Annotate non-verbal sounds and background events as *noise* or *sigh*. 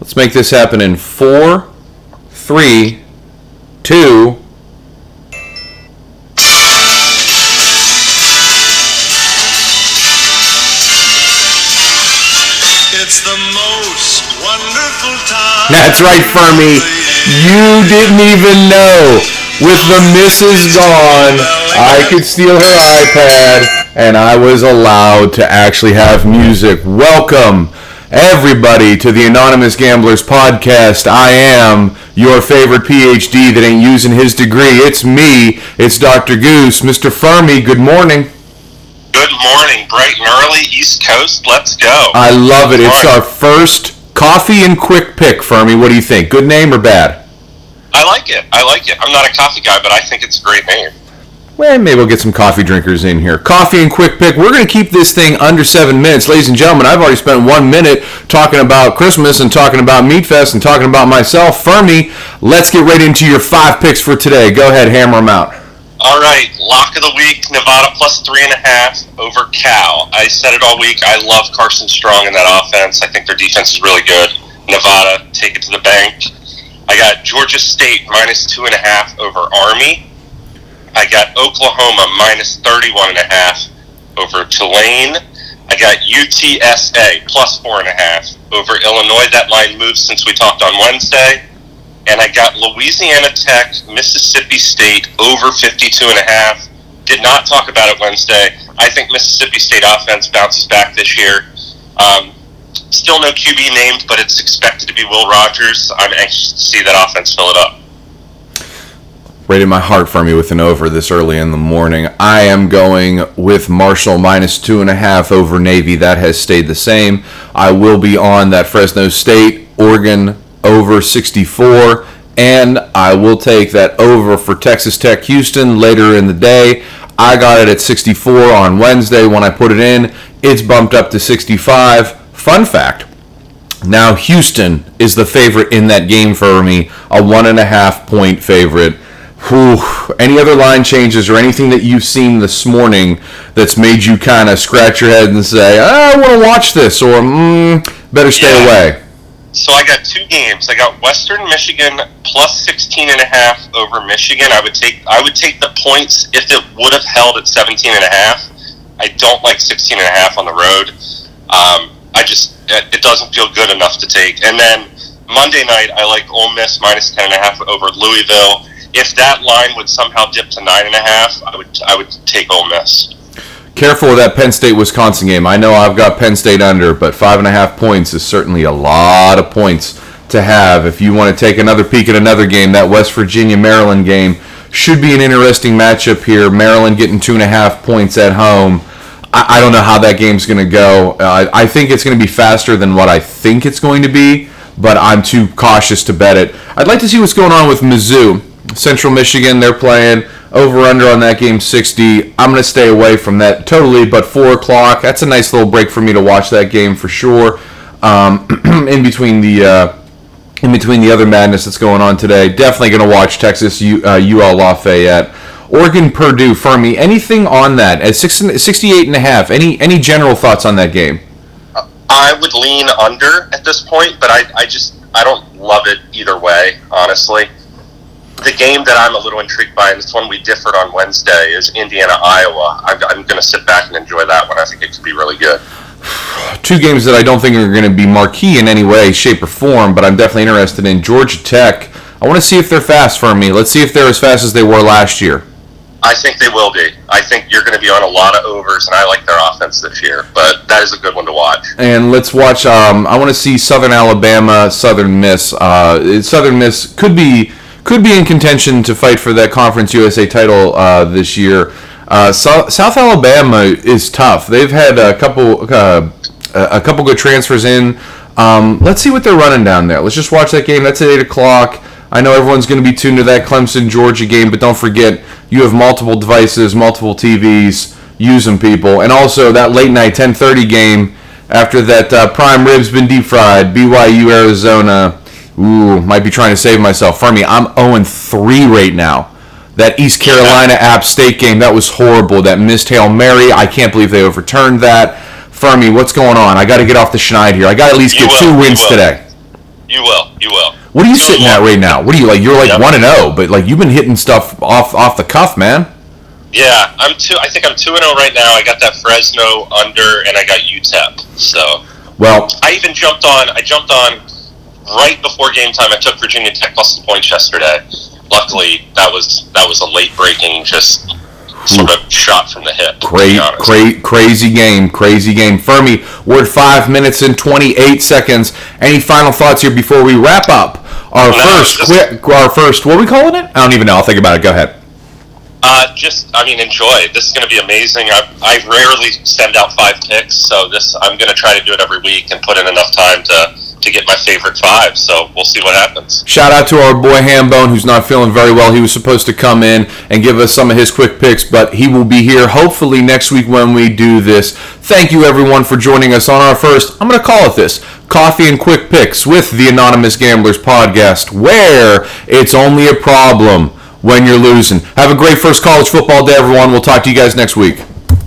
Let's make this happen in four, three, two. It's the most wonderful time. That's right, Fuhrmy. You didn't even know. With the missus gone, I could steal her iPad, and I was allowed to actually have music. Welcome, everybody, to the Anonymous Gamblers podcast. I am your favorite PhD that ain't using his degree. It's me. It's Dr. Goose. Mr. Fuhrmy, good morning. Good morning, bright and early, East Coast. Let's go. I love it. It's our first coffee and quick pick, Fuhrmy. What do you think? Good name or bad? I like it. I like it. I'm not a coffee guy, but I think it's a great name. Well, maybe we'll get some coffee drinkers in here. Coffee and quick pick. We're going to keep this thing under seven minutes. Ladies and gentlemen, I've already spent one minute talking about Christmas and talking about Meat Fest and talking about myself. Fuhrmy, let's get right into your five picks for today. Go ahead, hammer them out. All right, lock of the week: Nevada plus three and a half over Cal. I said it all week. I love Carson Strong in that offense. I think their defense is really good. Nevada, take it to the bank. I got Georgia State minus two and a half over Army. I got Oklahoma minus 31 and a half over Tulane. I got UTSA plus four and a half over Illinois. That line moved since we talked on Wednesday. And I got Louisiana Tech, Mississippi State over 52 and a half. Did not talk about it Wednesday. I think Mississippi State offense bounces back this year. Um, still no QB named, but it's expected to be Will Rogers. I'm anxious to see that offense fill it up. In my heart for me with an over this early in the morning. I am going with Marshall minus two and a half over Navy. That has stayed the same. I will be on that Fresno State, Oregon over 64. And I will take that over for Texas Tech Houston later in the day. I got it at 64 on Wednesday when I put it in. It's bumped up to 65. Fun fact now Houston is the favorite in that game for me, a one and a half point favorite. Whew. Any other line changes or anything that you've seen this morning that's made you kind of scratch your head and say, "Ah, I want to watch this, or mm, better stay Yeah. away? So I got two games. I got Western Michigan plus 16 and a half over Michigan. I would take I would take the points if it would have held at 17 and a half. I don't like 16 and a half on the road. Um, I just it it doesn't feel good enough to take. And then Monday night I like Ole Miss minus 10 and a half over Louisville. If that line would somehow dip to nine and a half, I would I would take Ole Miss. Careful with that Penn State Wisconsin game. I know I've got Penn State under, but five and a half points is certainly a lot of points to have. If you want to take another peek at another game, that West Virginia Maryland game should be an interesting matchup here. Maryland getting two and a half points at home. I, I don't know how that game's going to go. Uh, I think it's going to be faster than what I think it's going to be, but I'm too cautious to bet it. I'd like to see what's going on with Mizzou. Central Michigan, they're playing over under on that game 60. I'm going to stay away from that totally, but 4 o'clock, that's a nice little break for me to watch that game for sure. Um, *clears throat* in between the. Uh, in between the other madness that's going on today, definitely going to watch Texas U, uh, UL Lafayette, Oregon Purdue Fuhrmy. Anything on that at six, 68 and a half? Any any general thoughts on that game? I would lean under at this point, but I, I just I don't love it either way, honestly. The game that I'm a little intrigued by, and this one we differed on Wednesday, is Indiana Iowa. I'm, I'm going to sit back and enjoy that one. I think it could be really good. *sighs* two games that I don't think are going to be marquee in any way, shape, or form, but I'm definitely interested in Georgia Tech. I want to see if they're fast for me. Let's see if they're as fast as they were last year. I think they will be. I think you're going to be on a lot of overs, and I like their offense this year. But that is a good one to watch. And let's watch. Um, I want to see Southern Alabama, Southern Miss. Uh, Southern Miss could be could be in contention to fight for that Conference USA title uh, this year. Uh, so, South Alabama is tough. They've had a couple uh, a couple good transfers in. Um, let's see what they're running down there. Let's just watch that game. That's at eight o'clock. I know everyone's going to be tuned to that Clemson Georgia game, but don't forget you have multiple devices, multiple TVs. Use them, people, and also that late night 10:30 game after that uh, prime ribs been deep fried. BYU Arizona. Ooh, might be trying to save myself. For me, I'm 0 3 right now. That East Carolina App State game, that was horrible. That missed Hail Mary, I can't believe they overturned that. Fuhrmy, what's going on? I got to get off the schneid here. I got to at least You get will, two wins will. today. You will. You will. What are you sitting at right now? What are you like? You're like one and zero, but like you've been hitting stuff off off the cuff, man. Yeah, I'm two. I think I'm two and zero right now. I got that Fresno under, and I got UTEP. So Well, I even jumped on. I jumped on right before game time. I took Virginia Tech plus the points yesterday. Luckily, that was that was a late breaking, just sort of shot from the hip. Great, great, crazy game, crazy game. Fuhrmy, we're at five minutes and 28 seconds. Any final thoughts here before we wrap up our No, first just- quick, our first, what are we calling it? I don't even know. I'll think about it. Go ahead. Uh, just, I mean, enjoy. This is going to be amazing. I, I rarely send out five picks, so this I'm going to try to do it every week and put in enough time to to get my favorite five. So we'll see what happens. Shout out to our boy Hambone, who's not feeling very well. He was supposed to come in and give us some of his quick picks, but he will be here hopefully next week when we do this. Thank you, everyone, for joining us on our first, I'm going to call it this, Coffee and Quick Picks with the Anonymous Gamblers podcast, where it's only a problem when you're losing. Have a great first college football day, everyone. We'll talk to you guys next week.